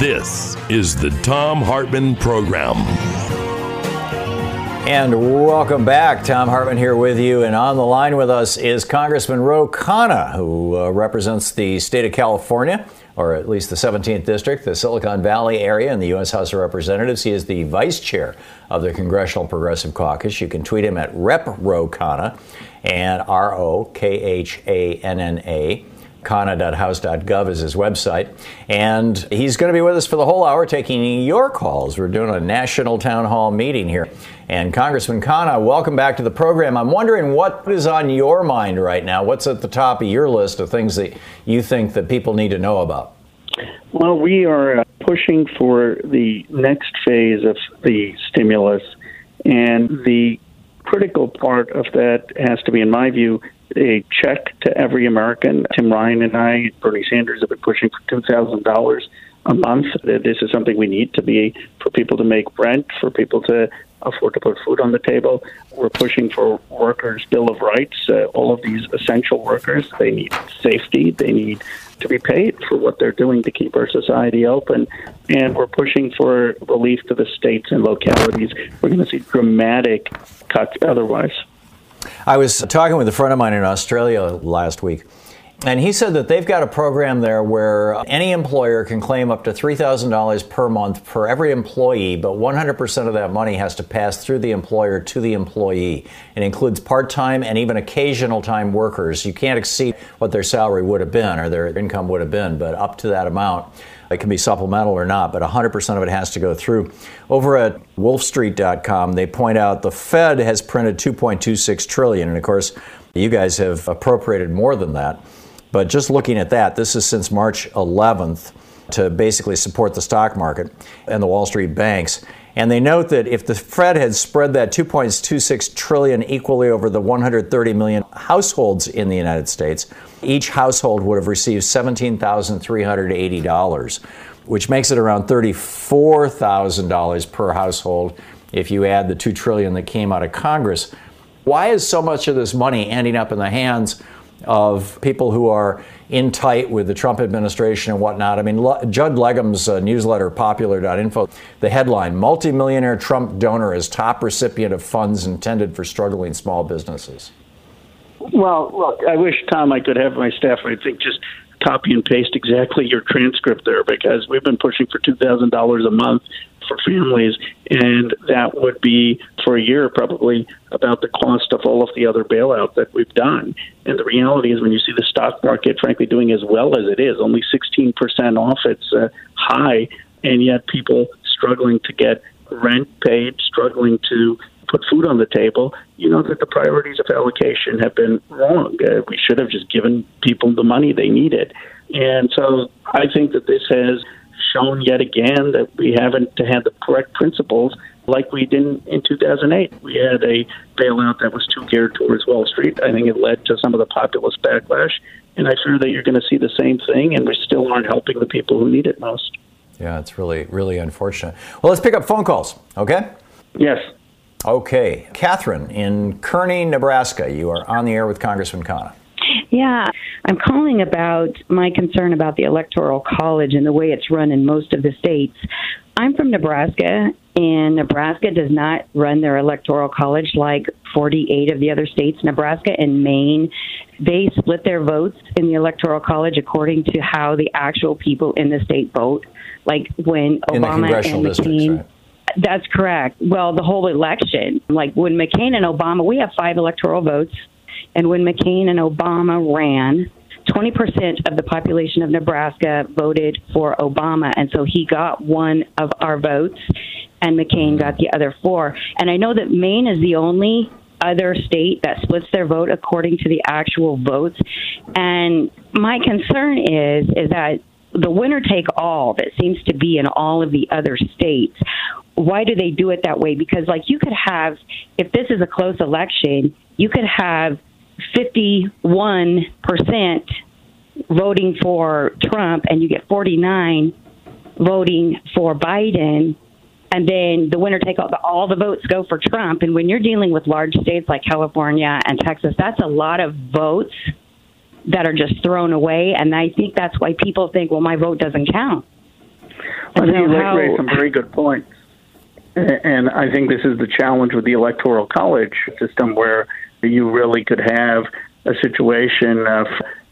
This is the Thom Hartmann Program. And welcome back. Thom Hartmann here with you. And on the line with us is Congressman Ro Khanna, who uh, represents the state of California, or at least the 17th District, the Silicon Valley area in the U.S. House of Representatives. He is the vice chair of the Congressional Progressive Caucus. You can tweet him at Rep Ro Khanna and R O K H A N N A. Khanna.house.gov is his website. And he's going to be with us for the whole hour taking your calls. We're doing a national town hall meeting here. And Congressman Khanna, welcome back to the program. I'm wondering what is on your mind right now? What's at the top of your list of things that you think that people need to know about? Well, we are uh, pushing for the next phase of the stimulus. And the critical part of that has to be, in my view, a check to every American. Tim Ryan and I, Bernie Sanders, have been pushing for two thousand dollars a month. This is something we need to be for people to make rent, for people to afford to put food on the table. We're pushing for workers' bill of rights. Uh, all of these essential workers, they need safety. They need to be paid for what they're doing to keep our society open. And we're pushing for relief to the states and localities. We're going to see dramatic cuts otherwise. I was talking with a friend of mine in Australia last week. And he said that they've got a program there where any employer can claim up to $3,000 per month for every employee, but 100% of that money has to pass through the employer to the employee. It includes part time and even occasional time workers. You can't exceed what their salary would have been or their income would have been, but up to that amount. It can be supplemental or not, but 100% of it has to go through. Over at wolfstreet.com, they point out the Fed has printed 2.26 trillion, and of course, you guys have appropriated more than that. But just looking at that, this is since March 11th to basically support the stock market and the Wall Street banks. And they note that if the Fed had spread that 2.26 trillion equally over the 130 million households in the United States, each household would have received $17,380, which makes it around $34,000 per household if you add the 2 trillion that came out of Congress. Why is so much of this money ending up in the hands of people who are in tight with the Trump administration and whatnot. I mean, Le- Judd Legum's uh, newsletter, popular.info, the headline Multimillionaire Trump donor is top recipient of funds intended for struggling small businesses. Well, look, I wish, Thom, I could have my staff, I think, just copy and paste exactly your transcript there because we've been pushing for $2,000 a month for families, and that would be for a year probably about the cost of all of the other bailout that we've done. And the reality is, when you see the stock market, frankly, doing as well as it is, only 16% off its uh, high, and yet people struggling to get rent paid, struggling to put food on the table, you know that the priorities of allocation have been wrong. Uh, we should have just given people the money they needed. And so I think that this has shown yet again that we haven't had the correct principles like we did in 2008. We had a bailout that was too geared towards Wall Street. I think it led to some of the populist backlash. And I fear that you're going to see the same thing, and we still aren't helping the people who need it most. Yeah, it's really, really unfortunate. Well, let's pick up phone calls, okay? Yes. Okay. Catherine in Kearney, Nebraska, you are on the air with Congressman Khanna. Yeah, I'm calling about my concern about the Electoral College and the way it's run in most of the states. I'm from Nebraska, and Nebraska does not run their electoral college like 48 of the other states. Nebraska and Maine, they split their votes in the electoral college according to how the actual people in the state vote. Like when Obama and McCain. That's correct. Well, the whole election, like when McCain and Obama, we have five electoral votes, and when McCain and Obama ran, 20% of the population of Nebraska voted for Obama, and so he got one of our votes, and McCain got the other four. And I know that Maine is the only other state that splits their vote according to the actual votes. And my concern is is that the winner take all that seems to be in all of the other states. Why do they do it that way? Because like you could have if this is a close election, you could have 51% voting for Trump and you get 49 voting for Biden and then the winner take all, all the votes go for Trump and when you're dealing with large states like California and Texas that's a lot of votes that are just thrown away and I think that's why people think well my vote doesn't count. I think you raised some very good points. And I think this is the challenge with the electoral college system where you really could have a situation of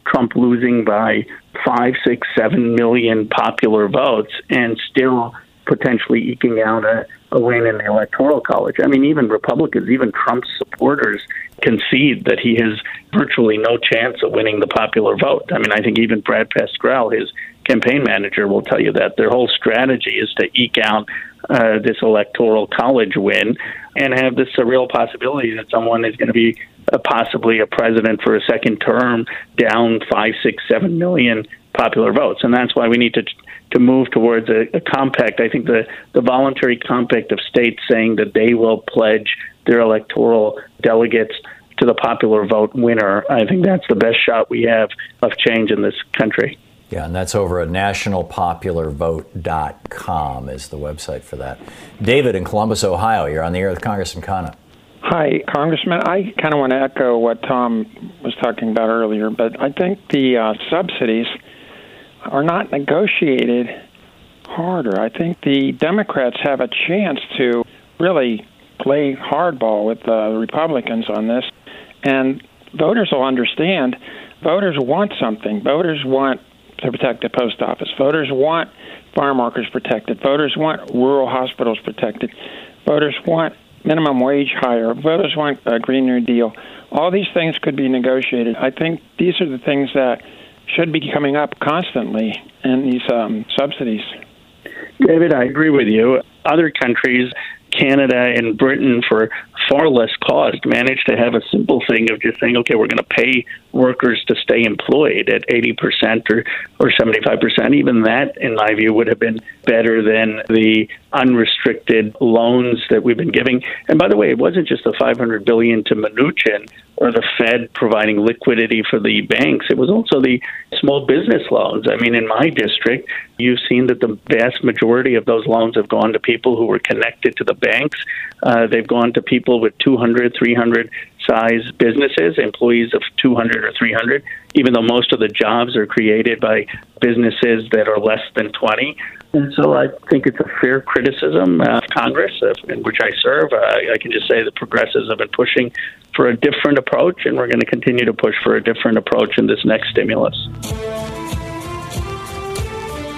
Trump losing by five, six, seven million popular votes and still potentially eking out a, a win in the electoral college. I mean, even Republicans, even Trump's supporters concede that he has virtually no chance of winning the popular vote. I mean, I think even Brad Parscale, his campaign manager, will tell you that their whole strategy is to eke out uh, this electoral college win and have this surreal possibility that someone is going to be uh, possibly a president for a second term down five, six, seven million popular votes, and that's why we need to to move towards a, a compact. I think the the voluntary compact of states saying that they will pledge their electoral delegates to the popular vote winner. I think that's the best shot we have of change in this country. Yeah, and that's over at nationalpopularvote.com is the website for that. David in Columbus, Ohio, you're on the air with Congressman Khanna. Hi, Congressman. I kind of want to echo what Thom was talking about earlier, but I think the uh, subsidies are not negotiated harder. I think the Democrats have a chance to really play hardball with the Republicans on this, and voters will understand. Voters want something. Voters want to protect the post office. Voters want farm workers protected. Voters want rural hospitals protected. Voters want minimum wage higher. Voters want a Green New Deal. All these things could be negotiated. I think these are the things that should be coming up constantly in these um, subsidies. David, I agree with you. Other countries Canada and Britain, for far less cost, managed to have a simple thing of just saying, okay, we're going to pay workers to stay employed at 80% or, or 75%. Even that, in my view, would have been better than the unrestricted loans that we've been giving. And by the way, it wasn't just the 500 billion to Mnuchin or the Fed providing liquidity for the banks. It was also the small business loans. I mean, in my district, you've seen that the vast majority of those loans have gone to people who were connected to the banks. Uh, they've gone to people with 200, 300 size businesses, employees of 200 or 300, even though most of the jobs are created by businesses that are less than 20. And so I think it's a fair criticism of Congress, in which I serve. Uh, I can just say the progressives have been pushing for a different approach, and we're going to continue to push for a different approach in this next stimulus.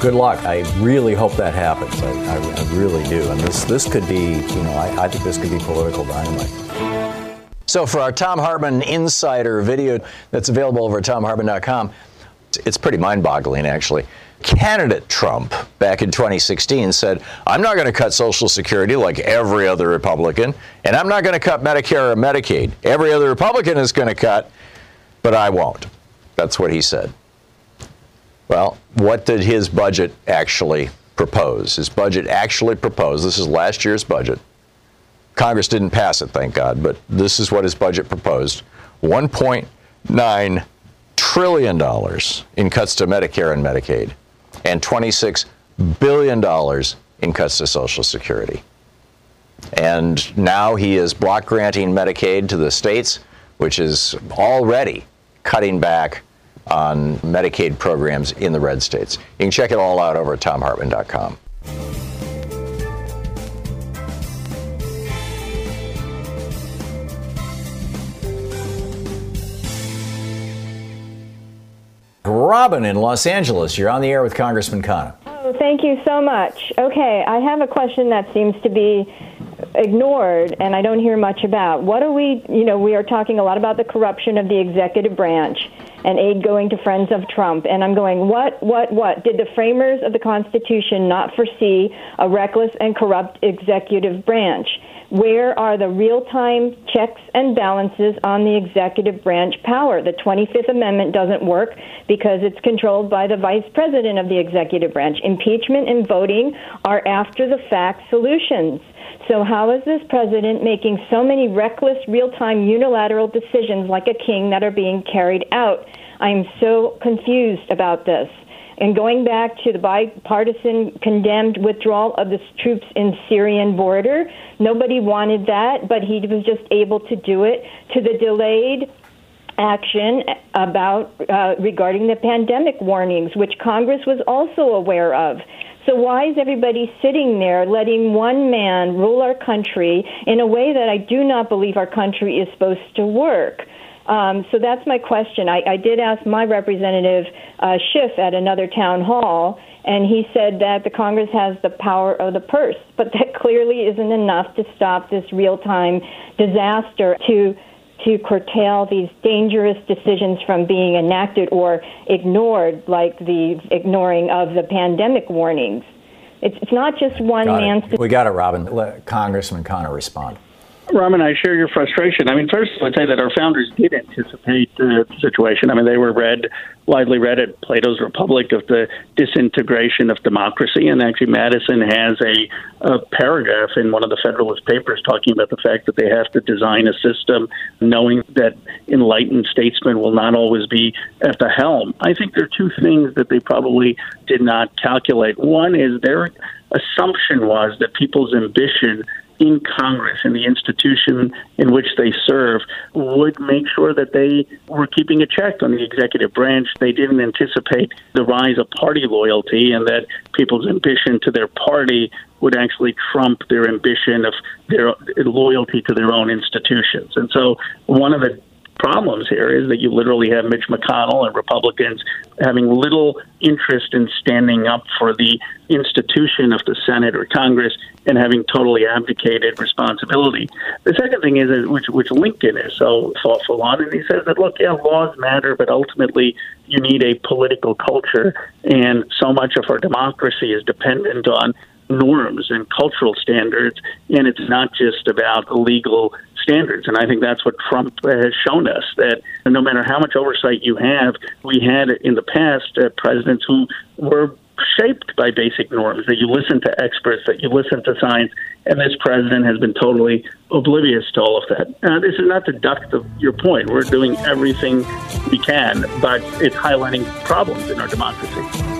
Good luck. I really hope that happens. I, I, I really do. And this, this could be, you know, I, I think this could be political dynamite. So for our Thom Hartmann Insider video that's available over at thomhartmann.com, it's pretty mind-boggling, actually. Candidate Trump back in 2016 said, I'm not going to cut Social Security like every other Republican, and I'm not going to cut Medicare or Medicaid. Every other Republican is going to cut, but I won't. That's what he said. Well, what did his budget actually propose? His budget actually proposed, this is last year's budget. Congress didn't pass it, thank God, but this is what his budget proposed $1.9 trillion in cuts to Medicare and Medicaid and $26 billion in cuts to Social Security. And now he is block granting Medicaid to the states, which is already cutting back on Medicaid programs in the red states. You can check it all out over at thomhartmann.com. Robin in Los Angeles. You're on the air with Congressman Khanna. Oh, thank you so much. Okay, I have a question that seems to be ignored and I don't hear much about. What are we, you know, we are talking a lot about the corruption of the executive branch and aid going to friends of Trump. And I'm going, what, what, what? Did the framers of the Constitution not foresee a reckless and corrupt executive branch? Where are the real time checks and balances on the executive branch power? The 25th Amendment doesn't work because it's controlled by the vice president of the executive branch. Impeachment and voting are after the fact solutions. So, how is this president making so many reckless, real time, unilateral decisions like a king that are being carried out? I'm so confused about this. And going back to the bipartisan condemned withdrawal of the troops in Syrian border, nobody wanted that, but he was just able to do it. To the delayed action about uh, regarding the pandemic warnings, which Congress was also aware of. So why is everybody sitting there letting one man rule our country in a way that I do not believe our country is supposed to work? Um, so that's my question. I, I did ask my representative uh, Schiff at another town hall, and he said that the Congress has the power of the purse, but that clearly isn't enough to stop this real-time disaster to to curtail these dangerous decisions from being enacted or ignored, like the ignoring of the pandemic warnings. It's, it's not just one got man's. We got it, Robin. Let Congressman Khanna respond. Robin, I share your frustration. I mean, first, I'd say that our founders did anticipate the situation. I mean, they were read, widely read at Plato's Republic of the disintegration of democracy. And actually, Madison has a, a paragraph in one of the Federalist Papers talking about the fact that they have to design a system knowing that enlightened statesmen will not always be at the helm. I think there are two things that they probably did not calculate. One is their assumption was that people's ambition in Congress and the institution in which they serve would make sure that they were keeping a check on the executive branch. They didn't anticipate the rise of party loyalty and that people's ambition to their party would actually trump their ambition of their loyalty to their own institutions. And so one of the problems here is that you literally have Mitch McConnell and Republicans having little interest in standing up for the institution of the Senate or Congress and having totally abdicated responsibility. The second thing is, which, which Lincoln is so thoughtful on, and he says that, look, yeah, laws matter, but ultimately you need a political culture, and so much of our democracy is dependent on norms and cultural standards, and it's not just about legal standards. And I think that's what Trump has shown us that no matter how much oversight you have, we had in the past uh, presidents who were shaped by basic norms, that you listen to experts, that you listen to science, and this president has been totally oblivious to all of that. Uh, this is not to duck the, your point. We're doing everything we can, but it's highlighting problems in our democracy.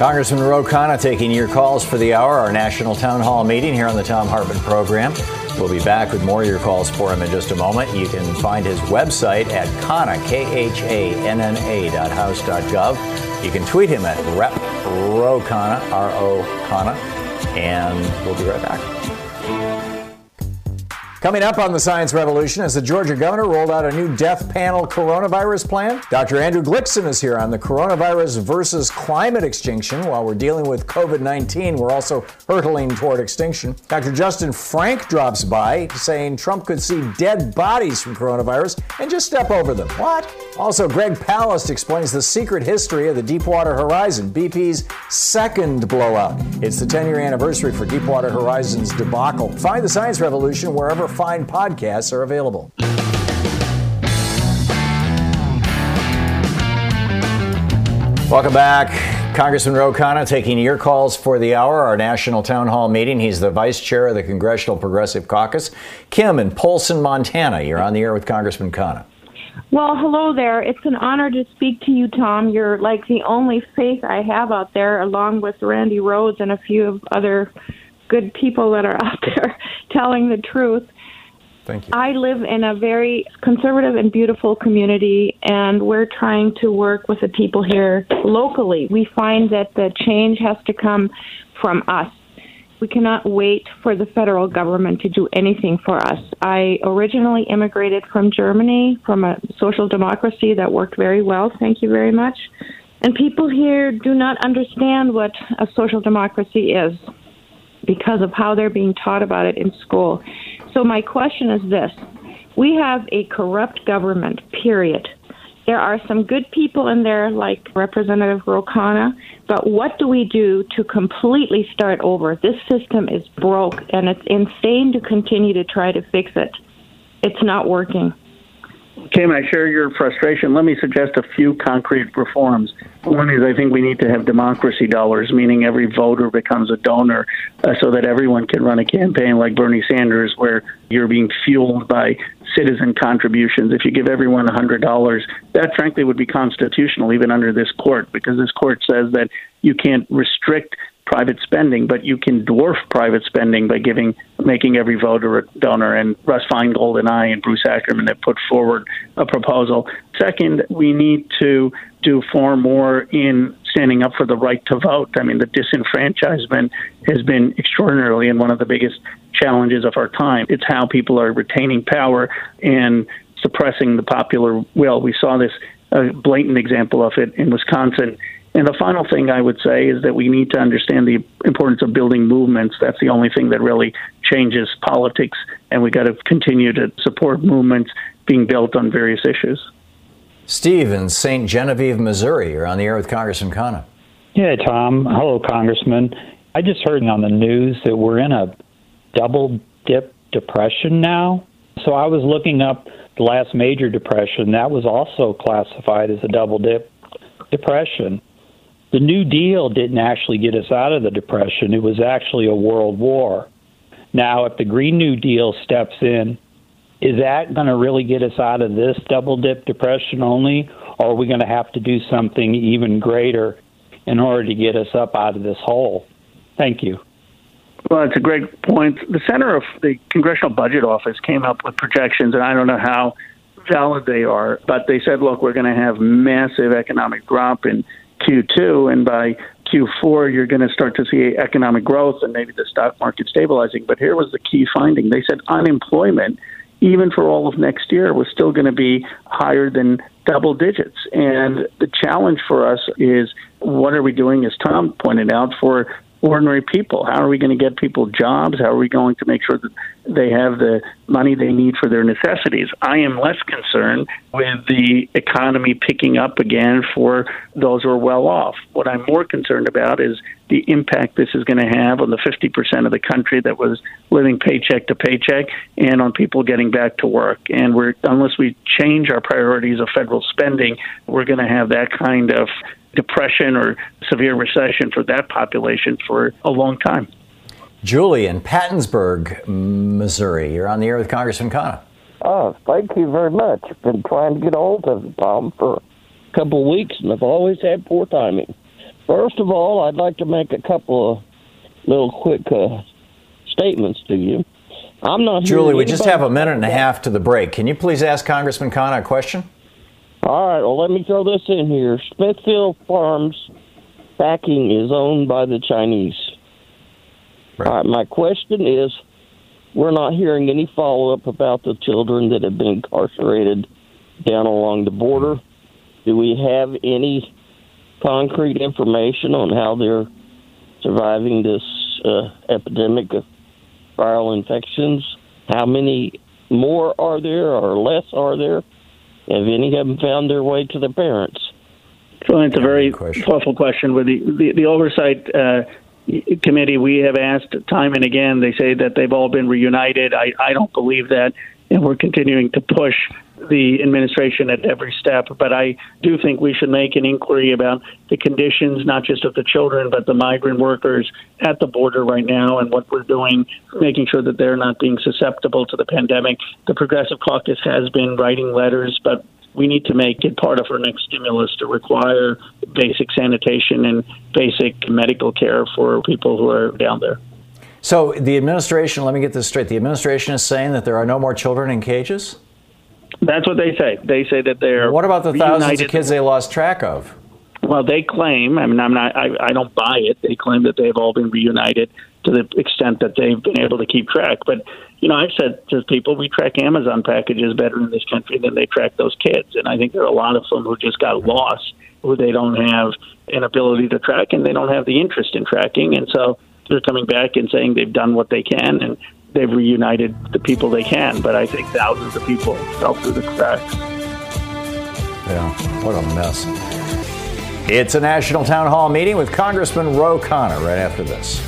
Congressman Ro Khanna taking your calls for the hour, our national town hall meeting here on the Thom Hartmann program. We'll be back with more of your calls for him in just a moment. You can find his website at Khanna, K-H-A-N-N-A dot. You can tweet him at Rep Ro Khanna, R-O Khanna, and we'll be right back. Coming up on the Science Revolution, as the Georgia governor rolled out a new death panel coronavirus plan, Dr. Andrew Glikson is here on the coronavirus versus climate extinction. While we're dealing with COVID 19, we're also hurtling toward extinction. Dr. Justin Frank drops by saying Trump could see dead bodies from coronavirus and just step over them. What? Also, Greg Palast explains the secret history of the Deepwater Horizon, BP's second blowout. It's the 10 year anniversary for Deepwater Horizon's debacle. Find the Science Revolution wherever fine podcasts are available. Welcome back. Congressman Ro Khanna taking your calls for the hour, our national town hall meeting. He's the vice chair of the Congressional Progressive Caucus. Kim in Polson, Montana, you're on the air with Congressman Khanna. Well, hello there. It's an honor to speak to you, Thom. You're like the only faith I have out there, along with Randi Rhodes and a few other good people that are out there telling the truth. Thank you. I live in a very conservative and beautiful community, and we're trying to work with the people here locally. We find that the change has to come from us. We cannot wait for the federal government to do anything for us. I originally immigrated from Germany, from a social democracy that worked very well. Thank you very much. And people here do not understand what a social democracy is because of how they're being taught about it in school. So, my question is this we have a corrupt government, period. There are some good people in there, like Representative Ro Khanna, but what do we do to completely start over? This system is broke, and it's insane to continue to try to fix it. It's not working. Kim, I share your frustration. Let me suggest a few concrete reforms. One is I think we need to have democracy dollars, meaning every voter becomes a donor uh, so that everyone can run a campaign like Bernie Sanders, where you're being fueled by citizen contributions. If you give everyone $100, that frankly would be constitutional even under this court because this court says that you can't restrict private spending, but you can dwarf private spending by giving, making every voter a donor. And Russ Feingold and I and Bruce Ackerman have put forward a proposal. Second, we need to do far more in standing up for the right to vote. I mean, the disenfranchisement has been extraordinarily and one of the biggest challenges of our time. It's how people are retaining power and suppressing the popular will. We saw this a blatant example of it in Wisconsin and the final thing I would say is that we need to understand the importance of building movements. That's the only thing that really changes politics, and we got to continue to support movements being built on various issues. Steve in St. Genevieve, Missouri, you're on the air with Congressman Khanna. Yeah, Thom. Hello, Congressman. I just heard on the news that we're in a double dip depression now. So I was looking up the last major depression. That was also classified as a double dip depression the New Deal didn't actually get us out of the Depression. It was actually a world war. Now, if the Green New Deal steps in, is that going to really get us out of this double dip depression only, or are we going to have to do something even greater in order to get us up out of this hole? Thank you. Well, it's a great point. The center of the Congressional Budget Office came up with projections, and I don't know how valid they are, but they said, look, we're going to have massive economic drop in Q2, and by Q4, you're going to start to see economic growth and maybe the stock market stabilizing. But here was the key finding they said unemployment, even for all of next year, was still going to be higher than double digits. And the challenge for us is what are we doing, as Thom pointed out, for ordinary people? How are we going to get people jobs? How are we going to make sure that they have the money they need for their necessities? I am less concerned with the economy picking up again for those who are well off. What I'm more concerned about is the impact this is going to have on the 50% of the country that was living paycheck to paycheck and on people getting back to work. And we're unless we change our priorities of federal spending, we're going to have that kind of depression or severe recession for that population for a long time. Julie in Pattonsburg, Missouri. You're on the air with Congressman Khanna. Oh, thank you very much. I've been trying to get a hold of Thom for a couple of weeks, and I've always had poor timing. First of all, I'd like to make a couple of little quick uh, statements to you. I'm not Julie. We just have a minute and a half to the break. Can you please ask Congressman Khanna a question? All right, well, let me throw this in here. Smithfield Farms packing is owned by the Chinese. Right. All right, my question is we're not hearing any follow up about the children that have been incarcerated down along the border. Do we have any concrete information on how they're surviving this uh, epidemic of viral infections? How many more are there or less are there? Have any of them found their way to their parents? So it's a very question. thoughtful question. With the the, the oversight uh, committee, we have asked time and again. They say that they've all been reunited. I I don't believe that, and we're continuing to push the administration at every step. But I do think we should make an inquiry about the conditions, not just of the children, but the migrant workers at the border right now and what we're doing, making sure that they're not being susceptible to the pandemic. The Progressive Caucus has been writing letters, but we need to make it part of our next stimulus to require basic sanitation and basic medical care for people who are down there. So the administration, let me get this straight. The administration is saying that there are no more children in cages? That's what they say. They say that they're. What about the thousands of kids they lost track of? well, they claim. I mean, I'm not. I, I don't buy it. They claim that they've all been reunited to the extent that they've been able to keep track. But you know, I've said to people, we track Amazon packages better in this country than they track those kids, and I think there are a lot of them who just got lost, who they don't have an ability to track, and they don't have the interest in tracking, and so they're coming back and saying they've done what they can, and they've reunited the people they can. But I think thousands of people fell through the cracks. Yeah, what a mess. It's a national town hall meeting with Congressman Ro Khanna right after this.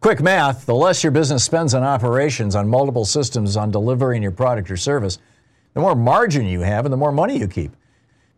Quick math the less your business spends on operations, on multiple systems, on delivering your product or service, the more margin you have and the more money you keep.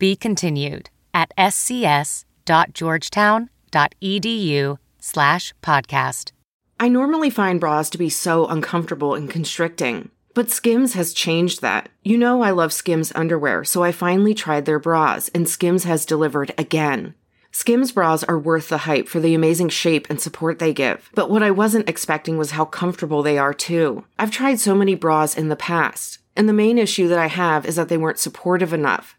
be continued at scs.georgetown.edu slash podcast. I normally find bras to be so uncomfortable and constricting, but Skims has changed that. You know I love Skims underwear, so I finally tried their bras, and Skims has delivered again. Skims bras are worth the hype for the amazing shape and support they give, but what I wasn't expecting was how comfortable they are too. I've tried so many bras in the past, and the main issue that I have is that they weren't supportive enough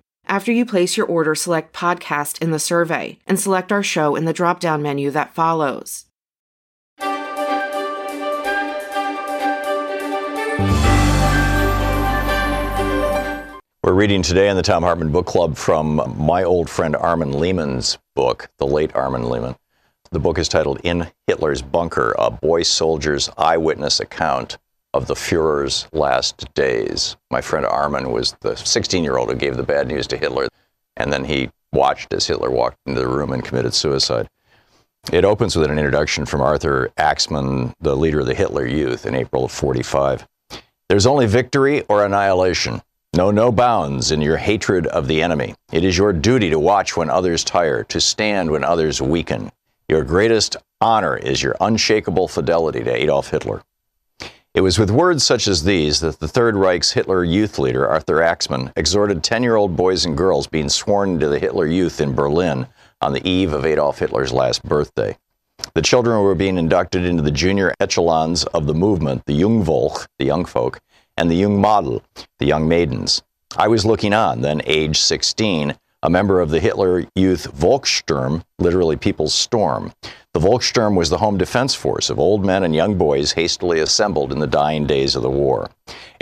After you place your order, select Podcast in the survey and select our show in the drop down menu that follows. We're reading today in the Thom Hartmann Book Club from my old friend Armin Lehmann's book, the late Armin Lehmann. The book is titled In Hitler's Bunker, a boy soldier's eyewitness account of the Fuhrer's last days. My friend Armin was the 16 year old who gave the bad news to Hitler, and then he watched as Hitler walked into the room and committed suicide. It opens with an introduction from Arthur Axmann, the leader of the Hitler Youth, in April of 45. There's only victory or annihilation. Know no bounds in your hatred of the enemy. It is your duty to watch when others tire, to stand when others weaken. Your greatest honor is your unshakable fidelity to Adolf Hitler. It was with words such as these that the Third Reich's Hitler Youth leader, Arthur Axmann, exhorted 10 year old boys and girls being sworn into the Hitler Youth in Berlin on the eve of Adolf Hitler's last birthday. The children were being inducted into the junior echelons of the movement, the Jungvolk, the young folk, and the Jungmadel, the young maidens. I was looking on, then age 16, a member of the Hitler Youth Volkssturm, literally People's Storm. The Volkssturm was the home defense force of old men and young boys hastily assembled in the dying days of the war.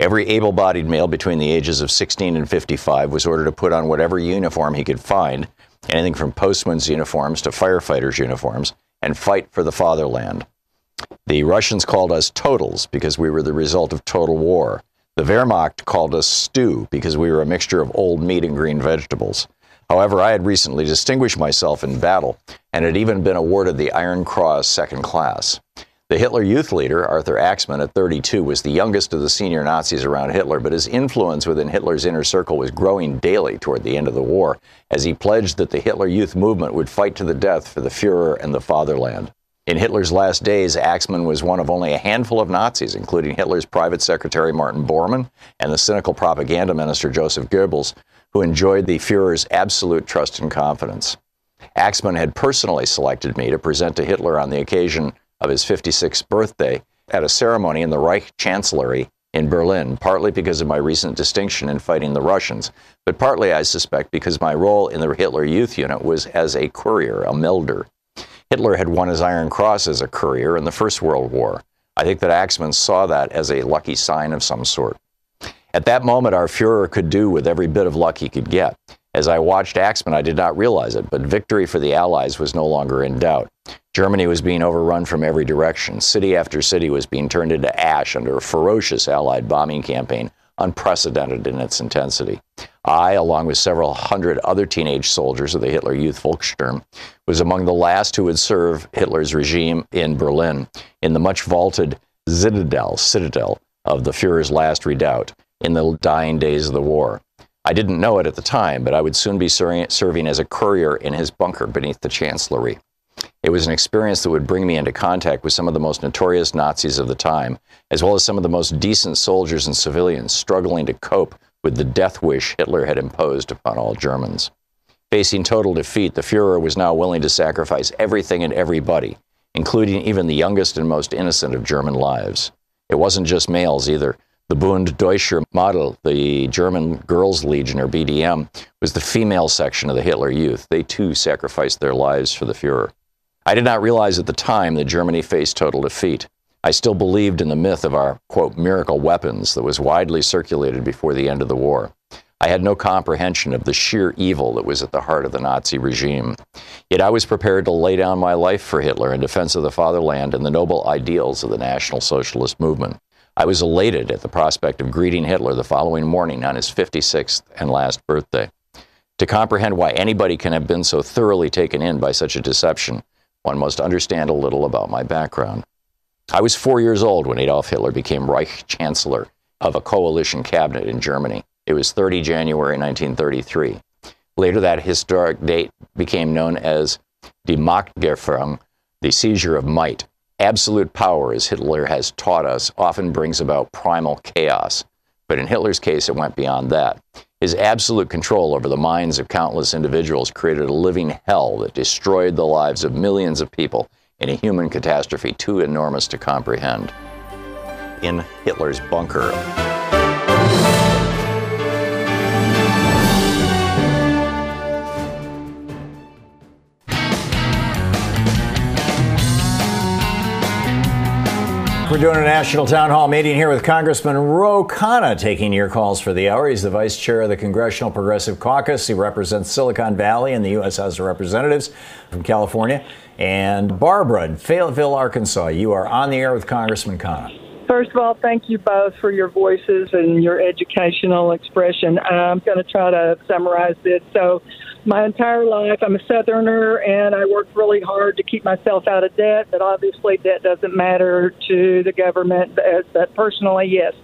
Every able bodied male between the ages of 16 and 55 was ordered to put on whatever uniform he could find, anything from postmen's uniforms to firefighters' uniforms, and fight for the fatherland. The Russians called us totals because we were the result of total war. The Wehrmacht called us stew because we were a mixture of old meat and green vegetables. However, I had recently distinguished myself in battle and had even been awarded the Iron Cross second class. The Hitler Youth leader, Arthur Axmann, at 32, was the youngest of the senior Nazis around Hitler, but his influence within Hitler's inner circle was growing daily toward the end of the war as he pledged that the Hitler Youth movement would fight to the death for the Fuhrer and the fatherland. In Hitler's last days, Axmann was one of only a handful of Nazis, including Hitler's private secretary Martin Bormann and the cynical propaganda minister Joseph Goebbels, who enjoyed the Fuhrer's absolute trust and confidence. Axmann had personally selected me to present to Hitler on the occasion of his 56th birthday at a ceremony in the Reich Chancellery in Berlin, partly because of my recent distinction in fighting the Russians, but partly, I suspect, because my role in the Hitler Youth Unit was as a courier, a melder. Hitler had won his Iron Cross as a courier in the First World War. I think that Axmann saw that as a lucky sign of some sort. At that moment, our Fuhrer could do with every bit of luck he could get. As I watched Axmann, I did not realize it, but victory for the Allies was no longer in doubt. Germany was being overrun from every direction. City after city was being turned into ash under a ferocious Allied bombing campaign, unprecedented in its intensity. I, along with several hundred other teenage soldiers of the Hitler Youth Volkssturm, was among the last who would serve Hitler's regime in Berlin, in the much vaulted Citadel, citadel of the Fuhrer's last redoubt in the dying days of the war. I didn't know it at the time, but I would soon be serving as a courier in his bunker beneath the Chancellery. It was an experience that would bring me into contact with some of the most notorious Nazis of the time, as well as some of the most decent soldiers and civilians struggling to cope with the death wish Hitler had imposed upon all Germans. Facing total defeat, the Fuhrer was now willing to sacrifice everything and everybody, including even the youngest and most innocent of German lives. It wasn't just males either. The Bund Deutscher Mädel, the German Girls Legion, or BDM, was the female section of the Hitler Youth. They too sacrificed their lives for the Fuhrer. I did not realize at the time that Germany faced total defeat. I still believed in the myth of our, quote, miracle weapons that was widely circulated before the end of the war. I had no comprehension of the sheer evil that was at the heart of the Nazi regime. Yet I was prepared to lay down my life for Hitler in defense of the fatherland and the noble ideals of the National Socialist movement. I was elated at the prospect of greeting Hitler the following morning on his 56th and last birthday. To comprehend why anybody can have been so thoroughly taken in by such a deception, one must understand a little about my background. I was four years old when Adolf Hitler became Reich Chancellor of a coalition cabinet in Germany. It was 30 January 1933. Later, that historic date became known as Die Machtergreifung, the seizure of might. Absolute power, as Hitler has taught us, often brings about primal chaos. But in Hitler's case, it went beyond that. His absolute control over the minds of countless individuals created a living hell that destroyed the lives of millions of people in a human catastrophe too enormous to comprehend. In Hitler's bunker. We're doing a national town hall meeting here with Congressman Ro Khanna taking your calls for the hour. He's the vice chair of the Congressional Progressive Caucus. He represents Silicon Valley in the U.S. House of Representatives from California. And Barbara in Fayetteville, Arkansas, you are on the air with Congressman Khanna. First of all, thank you both for your voices and your educational expression. I'm going to try to summarize this. So, my entire life. I'm a Southerner, and I worked really hard to keep myself out of debt. But obviously, debt doesn't matter to the government. But personally, yes.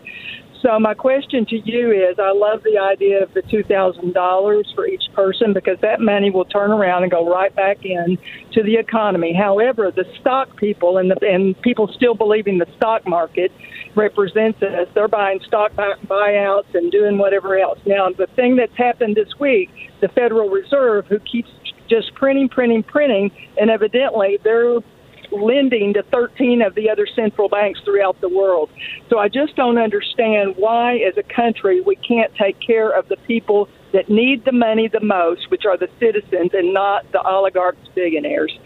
So my question to you is, I love the idea of the two thousand dollars for each person because that money will turn around and go right back in to the economy. However, the stock people and the and people still believing the stock market represents us. They're buying stock buy, buyouts and doing whatever else. Now, the thing that's happened this week, the Federal Reserve, who keeps just printing, printing, printing, and evidently they're lending to 13 of the other central banks throughout the world. So I just don't understand why, as a country, we can't take care of the people that need the money the most, which are the citizens and not the oligarchs, billionaires.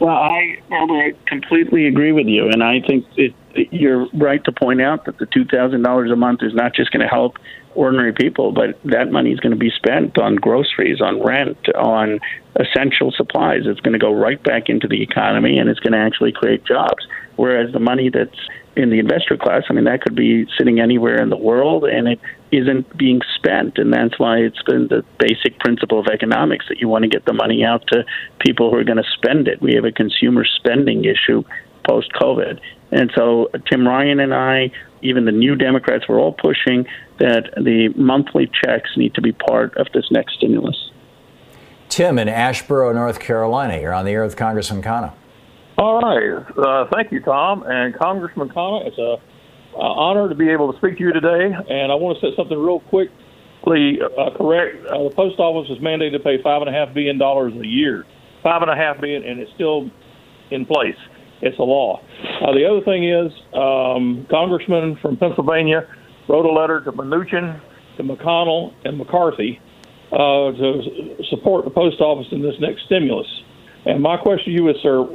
Well, I, I completely agree with you, and I think it, you're right to point out that the two thousand dollars a month is not just going to help ordinary people, but that money is going to be spent on groceries, on rent, on essential supplies. It's going to go right back into the economy, and it's going to actually create jobs. Whereas the money that's in the investor class, I mean, that could be sitting anywhere in the world, and it isn't being spent. And that's why it's been the basic principle of economics that you want to get the money out to people who are going to spend it. We have a consumer spending issue post COVID. And so Tim Ryan and I, even the new Democrats, were all pushing that the monthly checks need to be part of this next stimulus. Tim in Asheboro, North Carolina. You're on the air with Congressman Khanna. All right. Uh, thank you, Thom. And Congressman Khanna, it's a uh, honor to be able to speak to you today. And I want to say something real quickly uh, correct. Uh, the post office is mandated to pay five and a half billion dollars a year. Five and a half billion, and it's still in place. It's a law. Uh, the other thing is, um, Congressman from Pennsylvania wrote a letter to Mnuchin, to McConnell, and McCarthy uh, to support the post office in this next stimulus. And my question to you is, sir,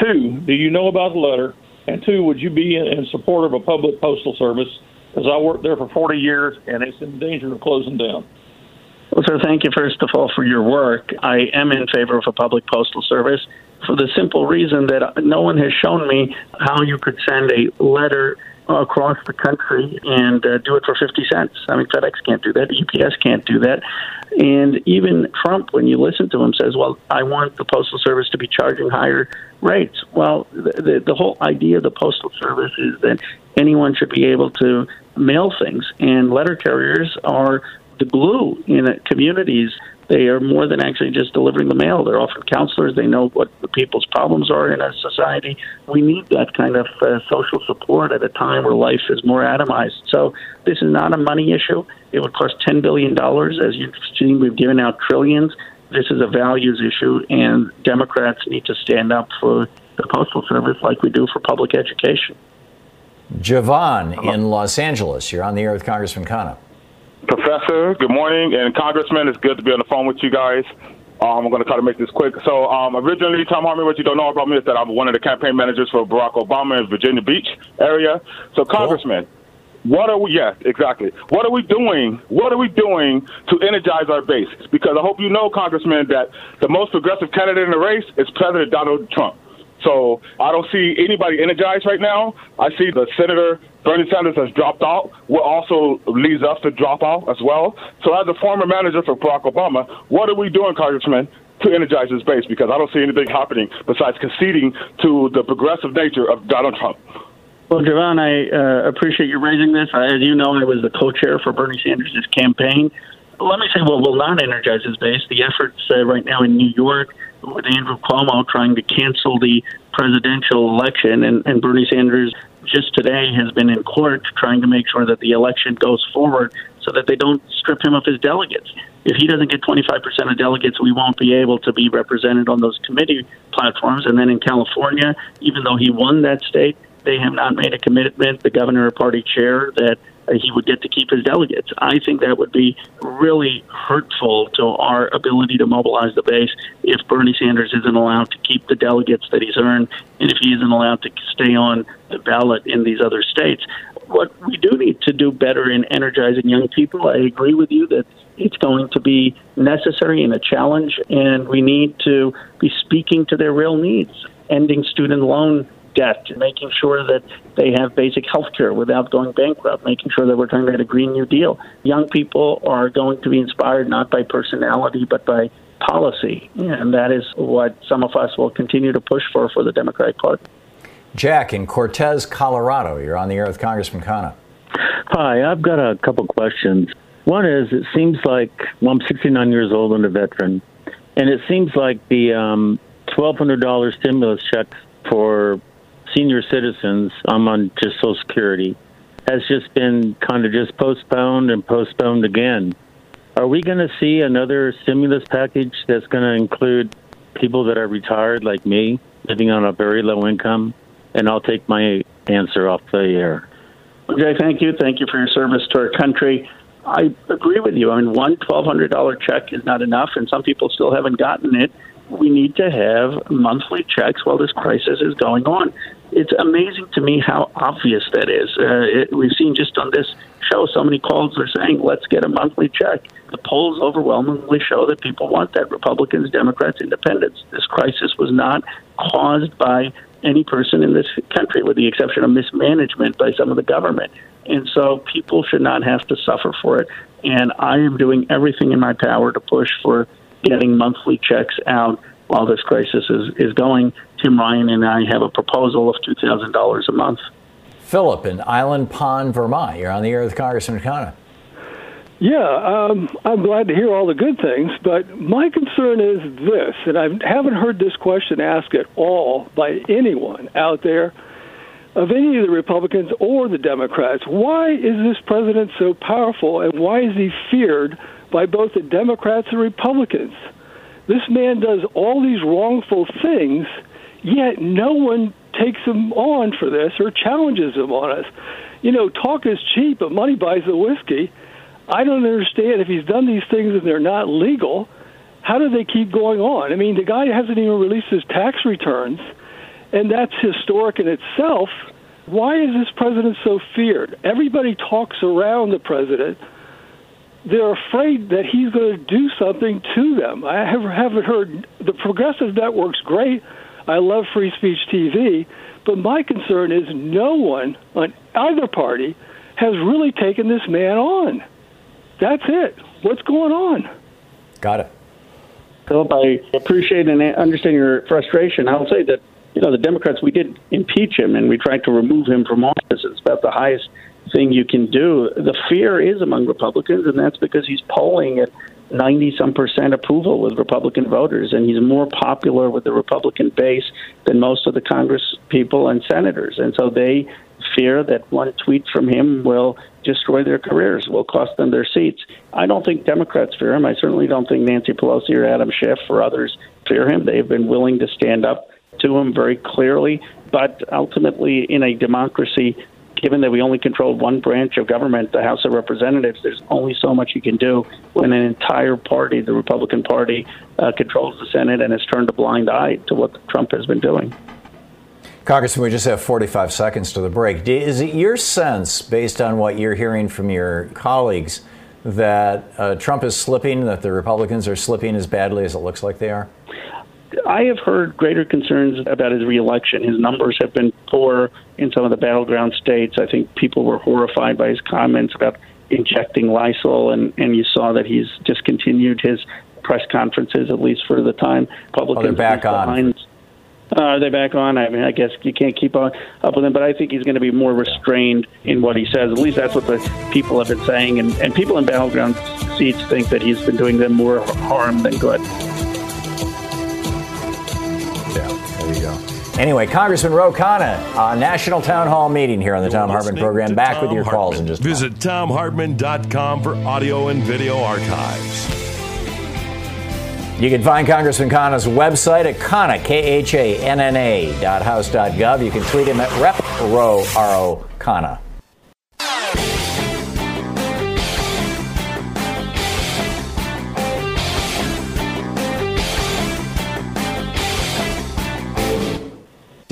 two, do you know about the letter? And two, would you be in, support of a public postal service? Because I worked there for 40 years and it's in danger of closing down. Well, sir, thank you first of all for your work. I am in favor of a public postal service for the simple reason that no one has shown me how you could send a letter across the country and uh, do it for 50 cents. I mean, FedEx can't do that. UPS can't do that. And even Trump, when you listen to him, says, well, I want the Postal Service to be charging higher rates. Well, the, the, the whole idea of the Postal Service is that anyone should be able to mail things, and letter carriers are the glue in communities they are more than actually just delivering the mail. They're often counselors. They know what the people's problems are in a society. We need that kind of uh, social support at a time where life is more atomized. So this is not a money issue. It would cost $10 billion. As you've seen, we've given out trillions. This is a values issue, and Democrats need to stand up for the Postal Service like we do for public education. Javon in Los Angeles. You're on the air with Congressman Khanna. Professor, good morning, and Congressman, it's good to be on the phone with you guys. Um, I'm going to try to make this quick. So, um, originally, Thom Hartmann, what you don't know about me is that I'm one of the campaign managers for Barack Obama in Virginia Beach area. So, Congressman, what are we? Yes, exactly. What are we doing? What are we doing to energize our base? Because I hope you know, Congressman, that the most progressive candidate in the race is President Donald Trump. So I don't see anybody energized right now. I see the senator Bernie Sanders has dropped out, what also leads us to drop out as well. So, as a former manager for Barack Obama, what are we doing, Congressman, to energize his base? Because I don't see anything happening besides conceding to the progressive nature of Donald Trump. Well, Javon, I uh, appreciate you raising this. As you know, I was the co-chair for Bernie Sanders' campaign. Let me say what will not energize his base. The efforts uh, right now in New York with Andrew Cuomo trying to cancel the presidential election, and, and Bernie Sanders just today has been in court trying to make sure that the election goes forward so that they don't strip him of his delegates. If he doesn't get 25% of delegates, we won't be able to be represented on those committee platforms. And then in California, even though he won that state, they have not made a commitment, the governor or party chair, that he would get to keep his delegates. I think that would be really hurtful to our ability to mobilize the base if Bernie Sanders isn't allowed to keep the delegates that he's earned and if he isn't allowed to stay on the ballot in these other states. What we do need to do better in energizing young people, I agree with you that it's going to be necessary and a challenge, and we need to be speaking to their real needs. Ending student loan debt, making sure that they have basic health care without going bankrupt, making sure that we're talking about a Green New Deal. Young people are going to be inspired not by personality, but by policy. And that is what some of us will continue to push for for the Democratic Party. Jack in Cortez, Colorado. You're on the air with Congressman Khanna. Hi, I've got a couple questions. One is, it seems like well, I'm 69 years old and a veteran, and it seems like the um, $1,200 stimulus check for senior citizens, I'm on just Social Security, has just been kind of just postponed and postponed again. Are we going to see another stimulus package that's going to include people that are retired like me, living on a very low income? And I'll take my answer off the air. Okay, thank you. Thank you for your service to our country. I agree with you. I mean, one $1,200 check is not enough, and some people still haven't gotten it. We need to have monthly checks while this crisis is going on. It's amazing to me how obvious that is. Uh, it, we've seen just on this show so many calls are saying, let's get a monthly check. The polls overwhelmingly show that people want that Republicans, Democrats, independents. This crisis was not caused by any person in this country, with the exception of mismanagement by some of the government. And so people should not have to suffer for it. And I am doing everything in my power to push for getting monthly checks out while this crisis is, is going. Tim Ryan and I have a proposal of $2,000 a month. Philip in Island Pond, Vermont. You're on the air with Congressman Khanna. Yeah, um, I'm glad to hear all the good things, but my concern is this, and I haven't heard this question asked at all by anyone out there of any of the Republicans or the Democrats. Why is this president so powerful, and why is he feared by both the Democrats and Republicans? This man does all these wrongful things, yet no one takes him on for this or challenges him on us. You know, talk is cheap, but money buys the whiskey I don't understand if he's done these things and they're not legal. How do they keep going on? I mean, the guy hasn't even released his tax returns, and that's historic in itself. Why is this president so feared? Everybody talks around the president. They're afraid that he's going to do something to them. I have haven't heard the progressive network's great. I love free speech TV, but my concern is no one on either party has really taken this man on. That's it. What's going on? Got it. Philip, I appreciate and understand your frustration. I'll say that, you know, the Democrats, we did impeach him and we tried to remove him from office. It's about the highest thing you can do. The fear is among Republicans, and that's because he's polling at 90 some percent approval with Republican voters, and he's more popular with the Republican base than most of the Congress people and senators. And so they fear that one tweet from him will destroy their careers, will cost them their seats. I don't think Democrats fear him. I certainly don't think Nancy Pelosi or Adam Schiff or others fear him. They've been willing to stand up to him very clearly. But ultimately, in a democracy, given that we only control one branch of government, the House of Representatives, there's only so much you can do when an entire party, the Republican Party, uh, controls the Senate and has turned a blind eye to what Trump has been doing. Congressman, we just have 45 seconds to the break. Is it your sense, based on what you're hearing from your colleagues, that uh, Trump is slipping, that the Republicans are slipping as badly as it looks like they are? I have heard greater concerns about his reelection. His numbers have been poor in some of the battleground states. I think people were horrified by his comments about injecting Lysol, and, and you saw that he's discontinued his press conferences, at least for the time. Republicans oh, back on. Uh, are they back on? I mean, I guess you can't keep on, up with him, but I think he's going to be more restrained in what he says. At least that's what the people have been saying, and, and people in battleground seats think that he's been doing them more harm than good. Anyway, Congressman Ro Khanna, a national town hall meeting here on the You're Thom Hartmann program. Back Thom with your Hartmann. calls in just Visit thomhartmann.com for audio and video archives. You can find Congressman Khanna's website at Khanna, K-H-A-N-N-A dot house dot gov. You can tweet him at Rep Ro, R-O, Khanna.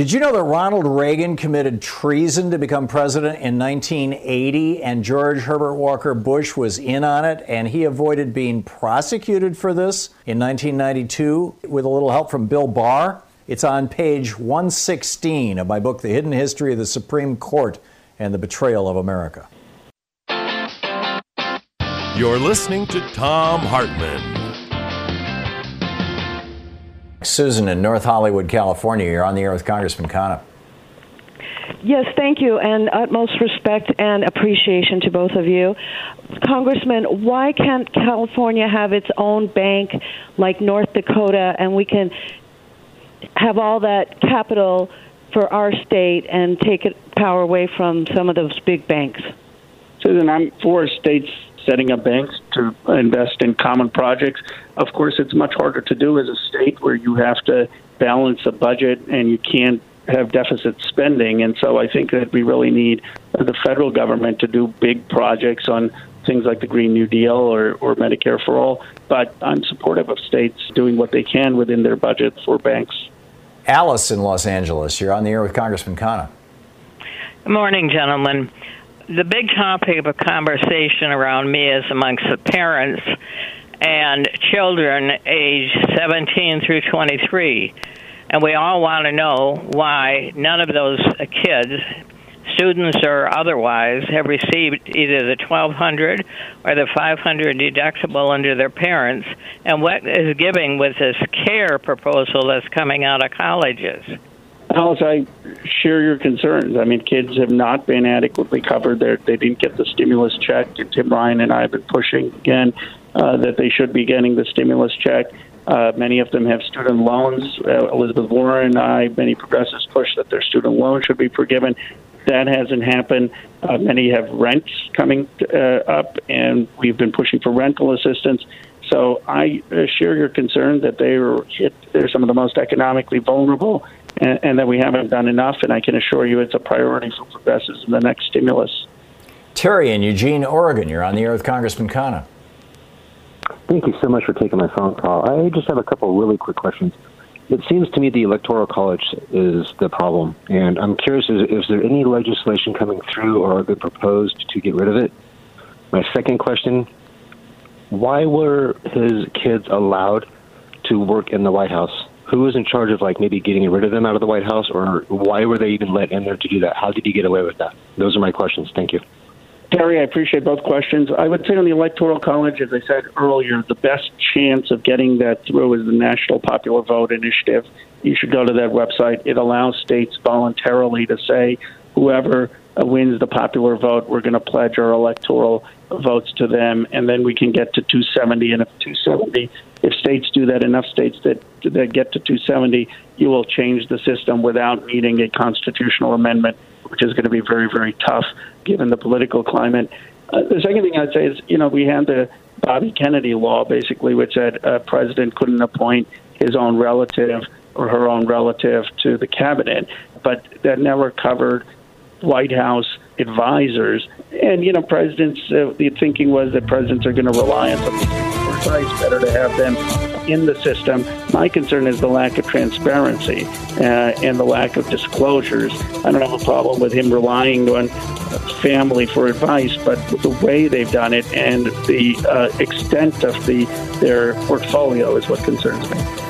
Did you know that Ronald Reagan committed treason to become president in 1980 and George Herbert Walker Bush was in on it and he avoided being prosecuted for this in 1992 with a little help from Bill Barr? It's on page 116 of my book, The Hidden History of the Supreme Court and the Betrayal of America. You're listening to Thom Hartmann. Susan in North Hollywood, California. You're on the air with Congressman Khanna. Yes, thank you, and utmost respect and appreciation to both of you. Congressman, why can't California have its own bank like North Dakota and we can have all that capital for our state and take it power away from some of those big banks? Susan, I'm for states setting up banks to invest in common projects. Of course, it's much harder to do as a state where you have to balance a budget and you can't have deficit spending. And so I think that we really need the federal government to do big projects on things like the Green New Deal or, or Medicare for All. But I'm supportive of states doing what they can within their budget for banks. Alice in Los Angeles, you're on the air with Congressman Khanna. Good morning, gentlemen. The big topic of conversation around me is amongst the parents and children aged 17 through 23 and we all want to know why none of those kids students or otherwise have received either the 1200 or the 500 deductible under their parents and what is giving with this care proposal that's coming out of colleges Alice, I share your concerns. I mean, kids have not been adequately covered. They're, they didn't get the stimulus check. Tim Ryan and I have been pushing again uh, that they should be getting the stimulus check. Uh, many of them have student loans. Uh, Elizabeth Warren and I, many progressives push that their student loans should be forgiven. That hasn't happened. Uh, many have rents coming uh, up, and we've been pushing for rental assistance. So I uh, share your concern that they are hit, they're some of the most economically vulnerable, and, and that we haven't done enough. And I can assure you, it's a priority for progressives in the next stimulus. Terry in Eugene, Oregon, you're on the air with Congressman Khanna. Thank you so much for taking my phone call. I just have a couple really quick questions. It seems to me the Electoral College is the problem, and I'm curious: is, is there any legislation coming through or been proposed to get rid of it? My second question: Why were his kids allowed to work in the White House? Who was in charge of like maybe getting rid of them out of the White House, or why were they even let in there to do that? How did he get away with that? Those are my questions. Thank you. Terry, I appreciate both questions. I would say on the Electoral College, as I said earlier, the best chance of getting that through is the National Popular Vote Initiative. You should go to that website. It allows states voluntarily to say whoever wins the popular vote, we're going to pledge our electoral votes to them, and then we can get to 270. And if 270, if states do that, enough states that that get to 270, you will change the system without needing a constitutional amendment, which is going to be very, very tough given the political climate. Uh, the second thing I'd say is, you know, we had the Bobby Kennedy law, basically, which said a president couldn't appoint his own relative or her own relative to the cabinet, but that never covered White House advisors. And, you know, presidents, uh, the thinking was that presidents are going to rely on some for advice, better to have them in the system. My concern is the lack of transparency uh, and the lack of disclosures. I don't have a problem with him relying on family for advice, but the way they've done it and the uh, extent of the their portfolio is what concerns me.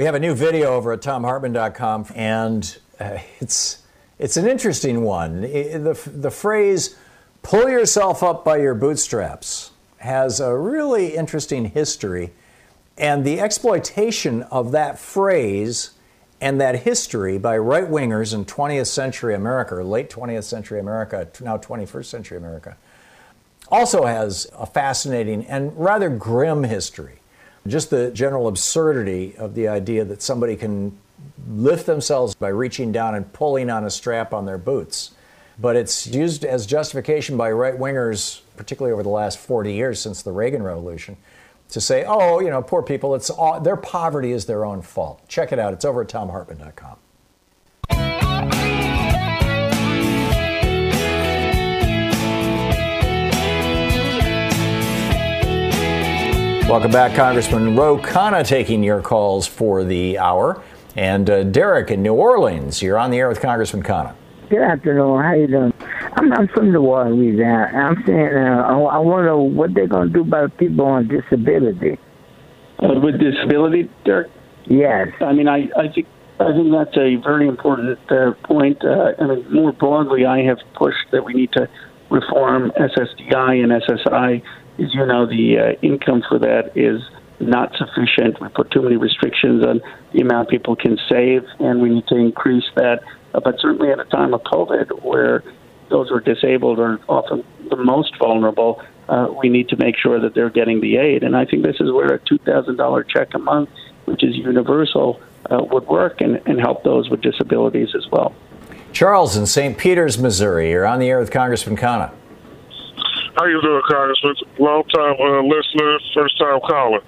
We have a new video over at thomhartmann.com, and uh, it's it's an interesting one. The, the phrase "pull yourself up by your bootstraps" has a really interesting history, and the exploitation of that phrase and that history by right wingers in 20th century America, or late 20th century America, now 21st century America, also has a fascinating and rather grim history just the general absurdity of the idea that somebody can lift themselves by reaching down and pulling on a strap on their boots. But it's used as justification by right wingers, particularly over the last 40 years since the Reagan Revolution, to say, oh, you know, poor people, it's all, their poverty is their own fault. Check it out. It's over at thomhartmann.com. Welcome back, Congressman Ro Khanna, taking your calls for the hour. And uh, Derek in New Orleans, you're on the air with Congressman Khanna. Good afternoon. How you doing? I'm, I'm from New Orleans, Louisiana. I'm saying uh, I, I want to know what they're going to do about people on disability. Uh, with disability, Derek? Yes. I mean, I, I think I think that's a very important uh, point. Uh, I mean, more broadly, I have pushed that we need to reform SSDI and SSI. As you know, the uh, income for that is not sufficient. We put too many restrictions on the amount people can save, and we need to increase that. Uh, but certainly at a time of COVID, where those who are disabled are often the most vulnerable, uh, we need to make sure that they're getting the aid. And I think this is where a $2,000 check a month, which is universal, uh, would work and, and help those with disabilities as well. Charles in St. Peters, Missouri. You're on the air with Congressman Khanna. How you doing, Congressman? Long time uh, listener, first time caller.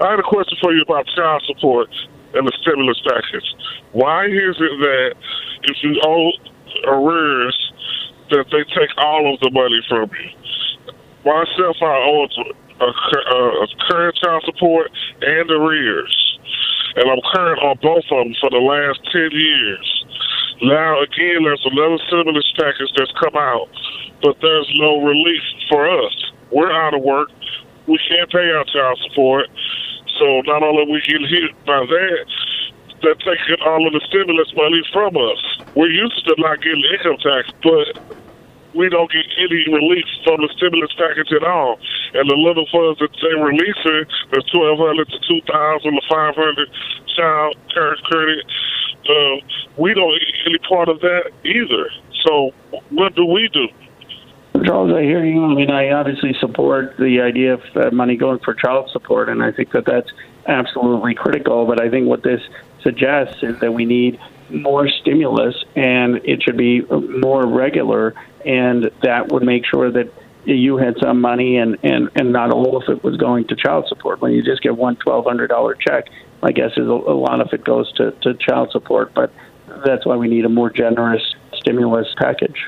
I had a question for you about child support and the stimulus package. Why is it that if you owe arrears, that they take all of the money from you? Myself, I owe a, a, a current child support and arrears and I'm current on both of them for the last 10 years. Now, again, there's another stimulus package that's come out, but there's no relief for us. We're out of work. We can't pay our child support. So not only are we getting hit by that, they're taking all of the stimulus money from us. We're used to not getting income tax, but we don't get any relief from the stimulus package at all. And the little funds that they're releasing, the twelve hundred to two thousand to five hundred child care credit, uh, we don't any part of that either. So what do we do? Charles, I hear you. I mean, I obviously support the idea of uh, money going for child support, and I think that that's absolutely critical. But I think what this suggests is that we need more stimulus, and it should be more regular, and that would make sure that you had some money and, and, and not all of it was going to child support. When you just get one twelve hundred dollar check, my guess is a, a lot of it goes to, to child support, but that's why we need a more generous stimulus package.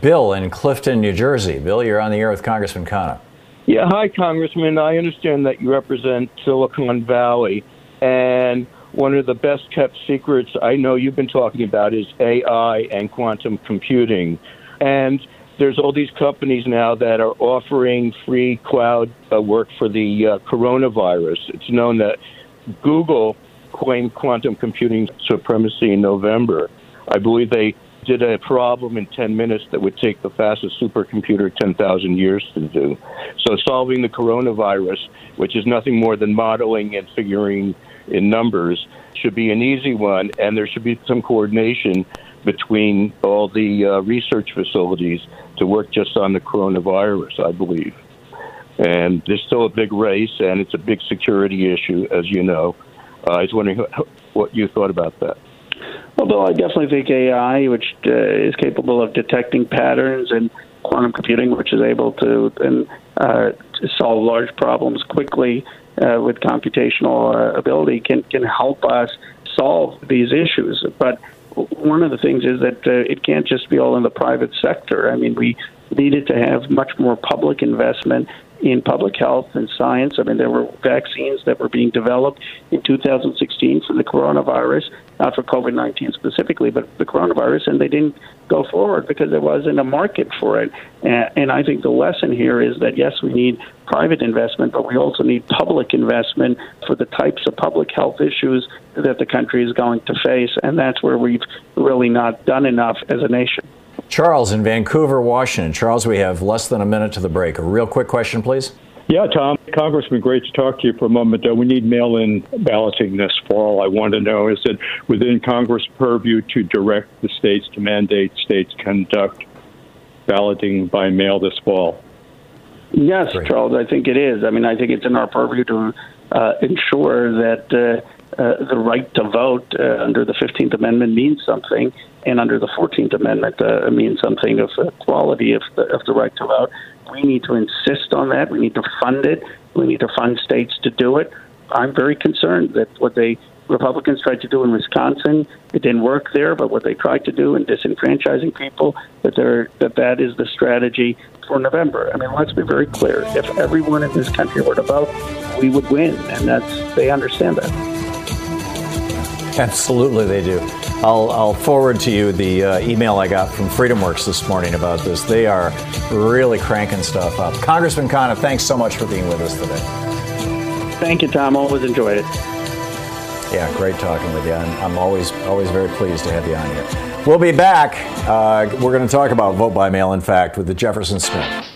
Bill in Clifton, New Jersey. Bill, you're on the air with Congressman Khanna. Yeah, hi, Congressman. I understand that you represent Silicon Valley, and one of the best kept secrets I know you've been talking about is AI and quantum computing. And there's all these companies now that are offering free cloud uh, work for the uh, coronavirus. It's known that Google claimed quantum computing supremacy in November. I believe they did a problem in 10 minutes that would take the fastest supercomputer 10,000 years to do. So solving the coronavirus, which is nothing more than modeling and figuring in numbers should be an easy one, and there should be some coordination between all the uh, research facilities to work just on the coronavirus, I believe. And there's still a big race, and it's a big security issue, as you know. Uh, I was wondering what you thought about that. Well, Bill, I definitely think AI, which uh, is capable of detecting patterns, and quantum computing, which is able to then uh, solve large problems quickly, uh, with computational uh, ability can can help us solve these issues. But one of the things is that uh, it can't just be all in the private sector. I mean, we needed to have much more public investment in public health and science. I mean, there were vaccines that were being developed in 2016 for the coronavirus, not for COVID 19 specifically, but the coronavirus, and they didn't go forward because there wasn't a market for it. And I think the lesson here is that, yes, we need private investment, but we also need public investment for the types of public health issues that the country is going to face. And that's where we've really not done enough as a nation. Charles in Vancouver, Washington. Charles, we have less than a minute to the break. A real quick question, please. Yeah, Thom, Congressman, great to talk to you for a moment. Uh, we need mail in balloting this fall. I want to know is it within Congress' purview to direct the states to mandate states conduct balloting by mail this fall? Yes, great. Charles, I think it is. I mean, I think it's in our purview to uh, ensure that. Uh, uh, the right to vote uh, under the 15th Amendment means something, and under the 14th Amendment uh, means something of the quality of the, of the right to vote. We need to insist on that. We need to fund it. We need to fund states to do it. I'm very concerned that what they Republicans tried to do in Wisconsin, it didn't work there. But what they tried to do in disenfranchising people, that they that that is the strategy for November. I mean, let's be very clear. If everyone in this country were to vote, we would win, and that's they understand that. Absolutely, they do. I'll, I'll forward to you the uh, email I got from FreedomWorks this morning about this. They are really cranking stuff up. Congressman Khanna, thanks so much for being with us today. Thank you, Thom. Always enjoyed it. Yeah, great talking with you. I'm, I'm always always very pleased to have you on here. We'll be back. Uh, we're going to talk about vote by mail, in fact, with the Jefferson Smith.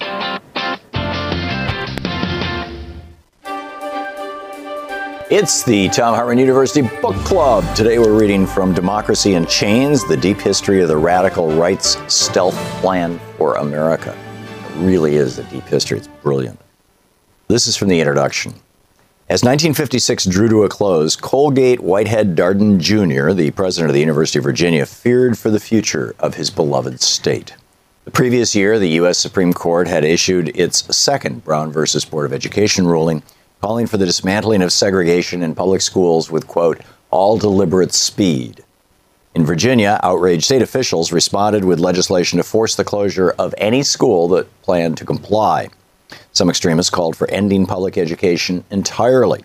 It's the Thom Hartmann University Book Club. Today we're reading from Democracy in Chains The Deep History of the Radical Right's Stealth Plan for America. It really is a deep history. It's brilliant. This is from the introduction. As 1956 drew to a close, Colgate Whitehead Darden Jr., the president of the University of Virginia, feared for the future of his beloved state. The previous year, the U.S. Supreme Court had issued its second Brown versus Board of Education ruling calling for the dismantling of segregation in public schools with, quote, all deliberate speed. In Virginia, outraged state officials responded with legislation to force the closure of any school that planned to comply. Some extremists called for ending public education entirely.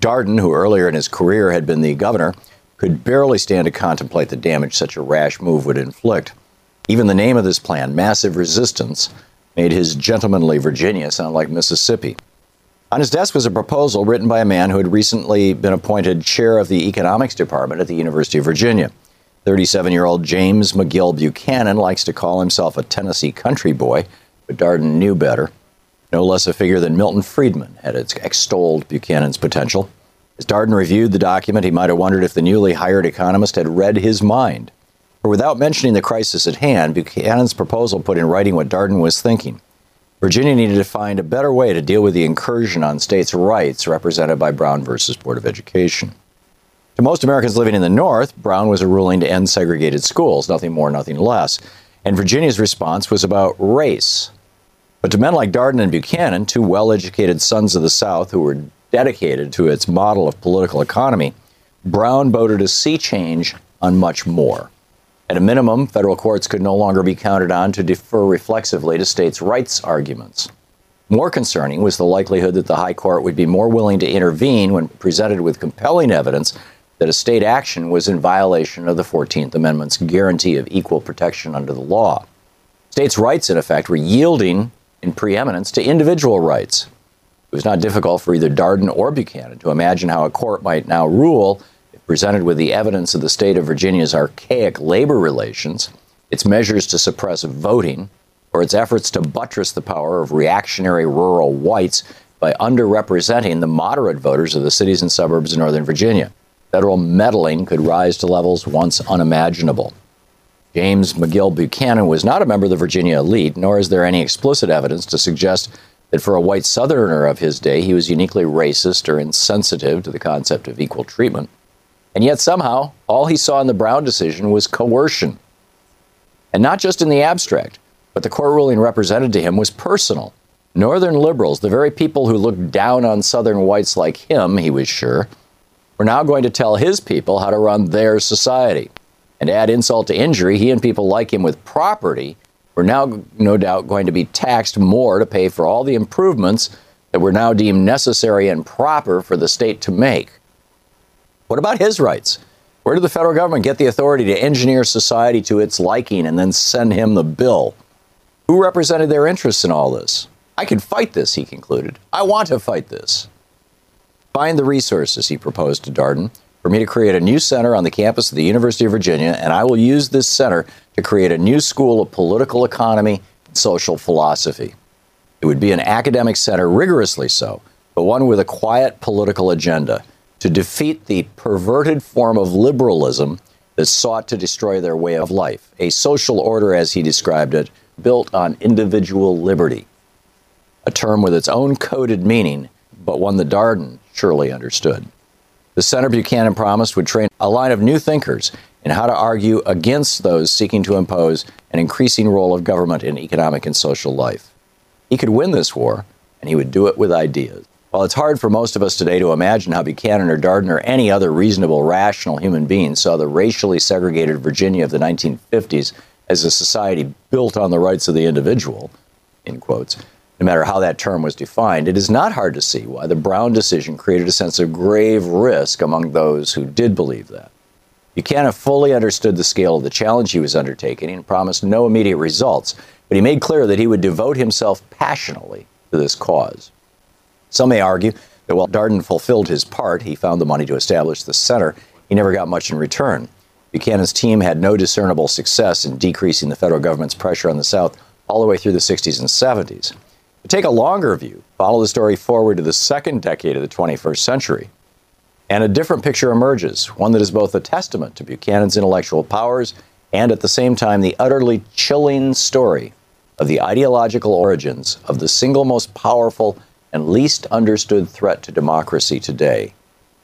Darden, who earlier in his career had been the governor, could barely stand to contemplate the damage such a rash move would inflict. Even the name of this plan, Massive Resistance, made his gentlemanly Virginia sound like Mississippi. On his desk was a proposal written by a man who had recently been appointed chair of the economics department at the University of Virginia. 37 year old James McGill Buchanan likes to call himself a Tennessee country boy, but Darden knew better. No less a figure than Milton Friedman had extolled Buchanan's potential. As Darden reviewed the document, he might have wondered if the newly hired economist had read his mind. For without mentioning the crisis at hand, Buchanan's proposal put in writing what Darden was thinking. Virginia needed to find a better way to deal with the incursion on states' rights represented by Brown versus Board of Education. To most Americans living in the North, Brown was a ruling to end segregated schools, nothing more, nothing less. And Virginia's response was about race. But to men like Darden and Buchanan, two well educated sons of the South who were dedicated to its model of political economy, Brown voted a sea change on much more. At a minimum, federal courts could no longer be counted on to defer reflexively to states' rights arguments. More concerning was the likelihood that the High Court would be more willing to intervene when presented with compelling evidence that a state action was in violation of the 14th Amendment's guarantee of equal protection under the law. States' rights, in effect, were yielding in preeminence to individual rights. It was not difficult for either Darden or Buchanan to imagine how a court might now rule presented with the evidence of the state of Virginia's archaic labor relations, its measures to suppress voting, or its efforts to buttress the power of reactionary rural whites by underrepresenting the moderate voters of the cities and suburbs of Northern Virginia. Federal meddling could rise to levels once unimaginable. James McGill Buchanan was not a member of the Virginia elite, nor is there any explicit evidence to suggest that for a white Southerner of his day, he was uniquely racist or insensitive to the concept of equal treatment. And yet, somehow, all he saw in the Brown decision was coercion. And not just in the abstract, but the court ruling represented to him was personal. Northern liberals, the very people who looked down on Southern whites like him, he was sure, were now going to tell his people how to run their society. And to add insult to injury, he and people like him with property were now, no doubt, going to be taxed more to pay for all the improvements that were now deemed necessary and proper for the state to make. What about his rights? Where did the federal government get the authority to engineer society to its liking and then send him the bill? Who represented their interests in all this? I can fight this, he concluded. I want to fight this. Find the resources, he proposed to Darden, for me to create a new center on the campus of the University of Virginia, and I will use this center to create a new school of political economy and social philosophy. It would be an academic center, rigorously so, but one with a quiet political agenda to defeat the perverted form of liberalism that sought to destroy their way of life, a social order, as he described it, built on individual liberty. A term with its own coded meaning, but one that Darden surely understood. The Center Buchanan promised would train a line of new thinkers in how to argue against those seeking to impose an increasing role of government in economic and social life. He could win this war, and he would do it with ideas. While it's hard for most of us today to imagine how Buchanan or Darden or any other reasonable, rational human being saw the racially segregated Virginia of the 1950s as a society built on the rights of the individual, in quotes, no matter how that term was defined, it is not hard to see why the Brown decision created a sense of grave risk among those who did believe that. Buchanan fully understood the scale of the challenge he was undertaking and promised no immediate results, but he made clear that he would devote himself passionately to this cause. Some may argue that while Darden fulfilled his part, he found the money to establish the center, he never got much in return. Buchanan's team had no discernible success in decreasing the federal government's pressure on the South all the way through the 60s and 70s. But take a longer view, follow the story forward to the second decade of the 21st century. And a different picture emerges, one that is both a testament to Buchanan's intellectual powers and at the same time the utterly chilling story of the ideological origins of the single most powerful and least understood threat to democracy today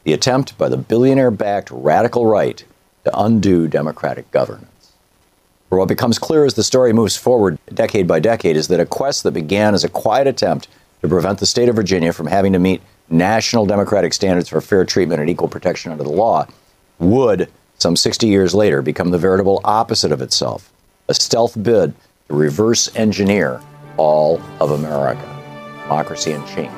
the attempt by the billionaire backed radical right to undo democratic governance. For what becomes clear as the story moves forward decade by decade is that a quest that began as a quiet attempt to prevent the state of Virginia from having to meet national democratic standards for fair treatment and equal protection under the law would, some 60 years later, become the veritable opposite of itself a stealth bid to reverse engineer all of America. Democracy in Chains.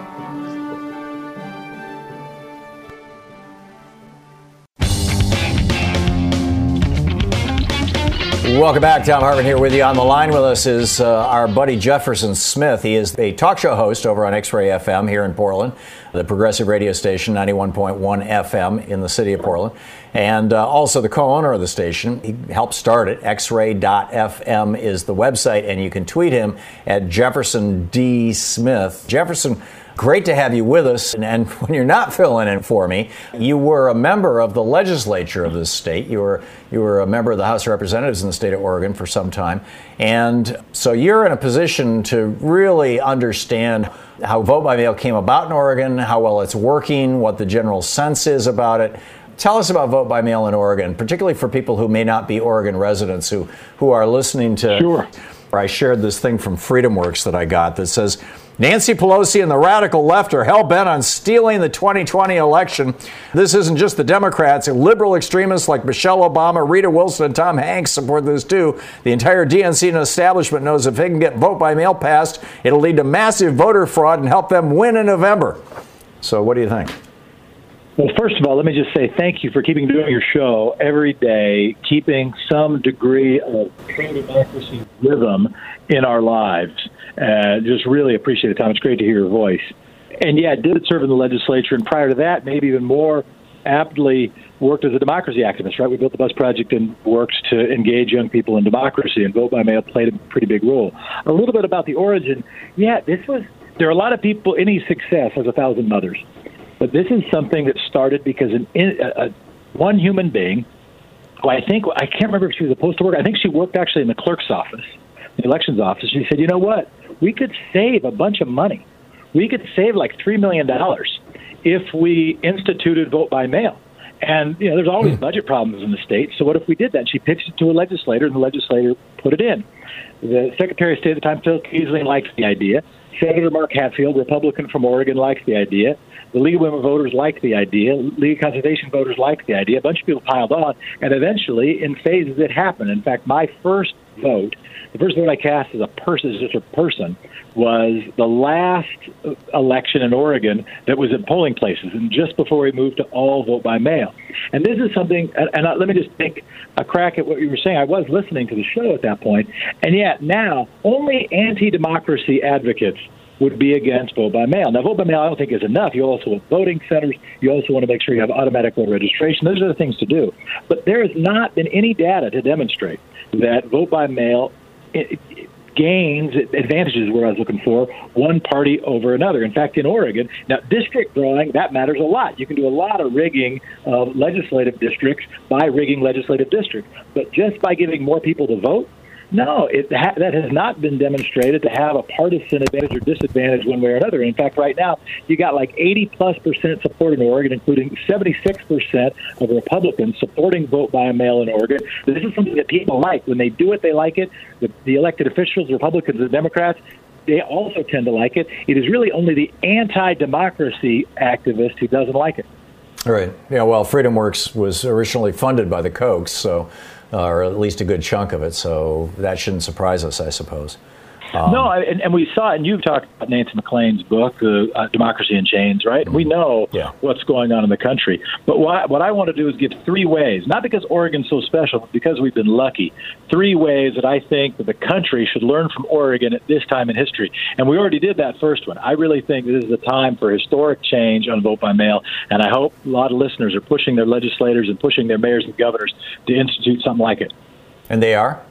Welcome back. Thom Hartmann here with you. On the line with us is uh, our buddy Jefferson Smith. He is a talk show host over on X Ray FM here in Portland, the progressive radio station, 91.1 FM in the city of Portland, and uh, also the co owner of the station. He helped start it. xray.fm is the website, and you can tweet him at Jefferson D. Smith. Jefferson, Great to have you with us. And, when you're not filling in for me, you were a member of the legislature of this state. You were you were a member of the House of Representatives in the state of Oregon for some time, and so you're in a position to really understand how vote by mail came about in Oregon, how well it's working, what the general sense is about it. Tell us about vote by mail in Oregon, particularly for people who may not be Oregon residents who who are listening to. Sure. I shared this thing from FreedomWorks that I got that says Nancy Pelosi and the radical left are hell bent on stealing the 2020 election. This isn't just the Democrats. Liberal extremists like Michelle Obama, Rita Wilson, and Tom Hanks support this too. The entire DNC and establishment knows if they can get vote by mail passed, it'll lead to massive voter fraud and help them win in November. So, what do you think? Well, first of all, let me just say thank you for keeping doing your show every day, keeping some degree of pro democracy rhythm in our lives. Uh, just really appreciate it, Thom. It's great to hear your voice. And yeah, did serve in the legislature, and prior to that, maybe even more aptly worked as a democracy activist. Right, we built the bus project and worked to engage young people in democracy, and vote by mail played a pretty big role. A little bit about the origin. Yeah, this was. There are a lot of people. Any success has a thousand mothers, but this is something that started because an, a, a, one human being, who I think I can't remember if she was a postal worker. I think she worked actually in the clerk's office the elections office. She said, you know what? We could save a bunch of money. We could save like $3 million if we instituted vote by mail. And, you know, there's always hmm. budget problems in the state. So what if we did that? She pitched it to a legislator, and the legislator put it in. The Secretary of State at the time, Phil Keisling, likes the idea. Senator Mark Hatfield, Republican from Oregon, likes the idea. The League of Women Voters liked the idea. League of Conservation Voters liked the idea. A bunch of people piled on, and eventually, in phases, it happened. In fact, my first vote the first vote I cast as a person, as just a person, was the last election in Oregon that was in polling places, and just before we moved to all vote by mail. And this is something, and, and uh, let me just take a crack at what you were saying. I was listening to the show at that point, and yet now only anti-democracy advocates would be against vote by mail. Now, vote by mail, I don't think is enough. You also want voting centers. You also want to make sure you have automatic voter registration. Those are the things to do. But there has not been any data to demonstrate that vote by mail eh, eh, gains advantages where I was looking for one party over another. In fact, in Oregon, now district drawing that matters a lot. You can do a lot of rigging of legislative districts by rigging legislative districts, but just by giving more people to vote, no, it ha- that has not been demonstrated to have a partisan advantage or disadvantage one way or another. In fact, right now you got like 80 plus percent support in Oregon, including 76 percent of Republicans supporting vote by mail in Oregon. This is something that people like. When they do it, they like it. The, the elected officials, Republicans and Democrats, they also tend to like it. It is really only the anti-democracy activist who doesn't like it. Right. Yeah. Well, FreedomWorks was originally funded by the Kochs, so or at least a good chunk of it. So that shouldn't surprise us, I suppose. Um, no, I, and, and we saw it, and you've talked about Nancy MacLean's book, uh, uh, Democracy in Chains, right? We know yeah. what's going on in the country. But what, what I want to do is give three ways, not because Oregon's so special, but because we've been lucky, three ways that I think that the country should learn from Oregon at this time in history. And we already did that first one. I really think this is the time for historic change on vote by mail, and I hope a lot of listeners are pushing their legislators and pushing their mayors and governors to institute something like it. And they are?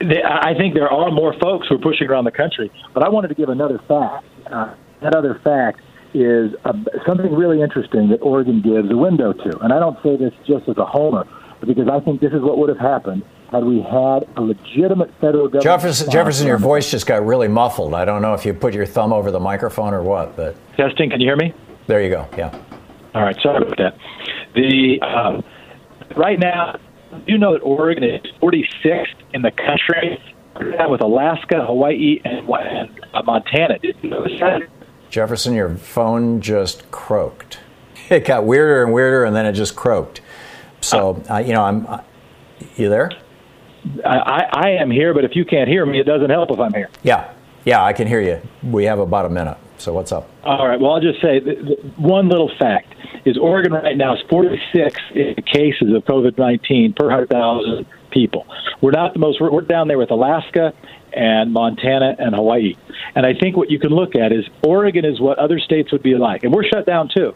I think there are more folks who are pushing around the country, but I wanted to give another fact. Uh, that other fact is uh, something really interesting that Oregon gives a window to. And I don't say this just as a homer, but because I think this is what would have happened had we had a legitimate federal government. Jefferson, Jefferson, your voice just got really muffled. I don't know if you put your thumb over the microphone or what, but testing. Can you hear me? There you go. Yeah. All right. Sorry about that. The um, right now, you know that Oregon is 46th in the country, with Alaska, Hawaii, and, and uh, Montana. Did you notice that? Jefferson, your phone just croaked. It got weirder and weirder, and then it just croaked. So, uh, you know, I'm. Uh, you there? I, I am here, but if you can't hear me, it doesn't help if I'm here. Yeah, yeah, I can hear you. We have about a minute. So what's up? All right. Well, I'll just say one little fact is Oregon right now is 46 cases of COVID-19 per 100,000 people. We're not the most. We're down there with Alaska and Montana and Hawaii. And I think what you can look at is Oregon is what other states would be like, and we're shut down too.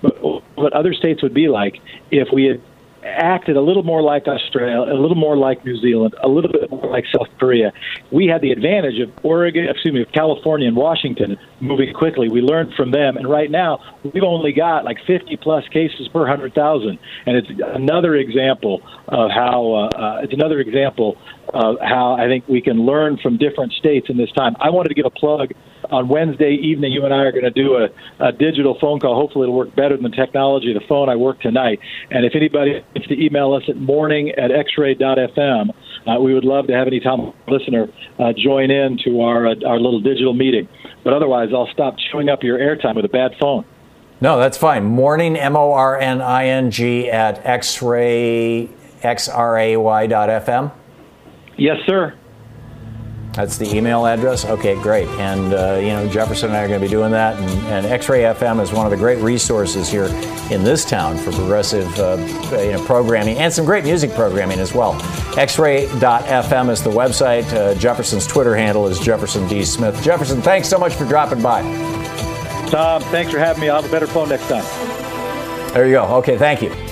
But what other states would be like if we had acted a little more like Australia, a little more like New Zealand, a little bit like South Korea. We had the advantage of Oregon, excuse me, of California and Washington moving quickly. We learned from them, and right now we've only got like 50 plus cases per 100,000, and it's another example of how uh, uh, it's another example of how I think we can learn from different states in this time. I wanted to give a plug on Wednesday evening, you and I are going to do a, a digital phone call. Hopefully, it'll work better than the technology of the phone I work tonight. And if anybody wants to email us at morning at xray.fm, uh, we would love to have any Thom listener uh, join in to our uh, our little digital meeting. But otherwise, I'll stop chewing up your airtime with a bad phone. No, that's fine. Morning, M O R N I N G at xray, X-R-A-Y dot FM. Yes, sir. That's the email address. Okay, great. And uh, you know, Jefferson and I are going to be doing that. And, and, X-Ray FM is one of the great resources here in this town for progressive uh, you know, programming and some great music programming as well. X-Ray.fm is the website. Uh, Jefferson's Twitter handle is Jefferson D Smith. Jefferson, thanks so much for dropping by. Thom, thanks for having me. I'll have a better phone next time. There you go. Okay, thank you.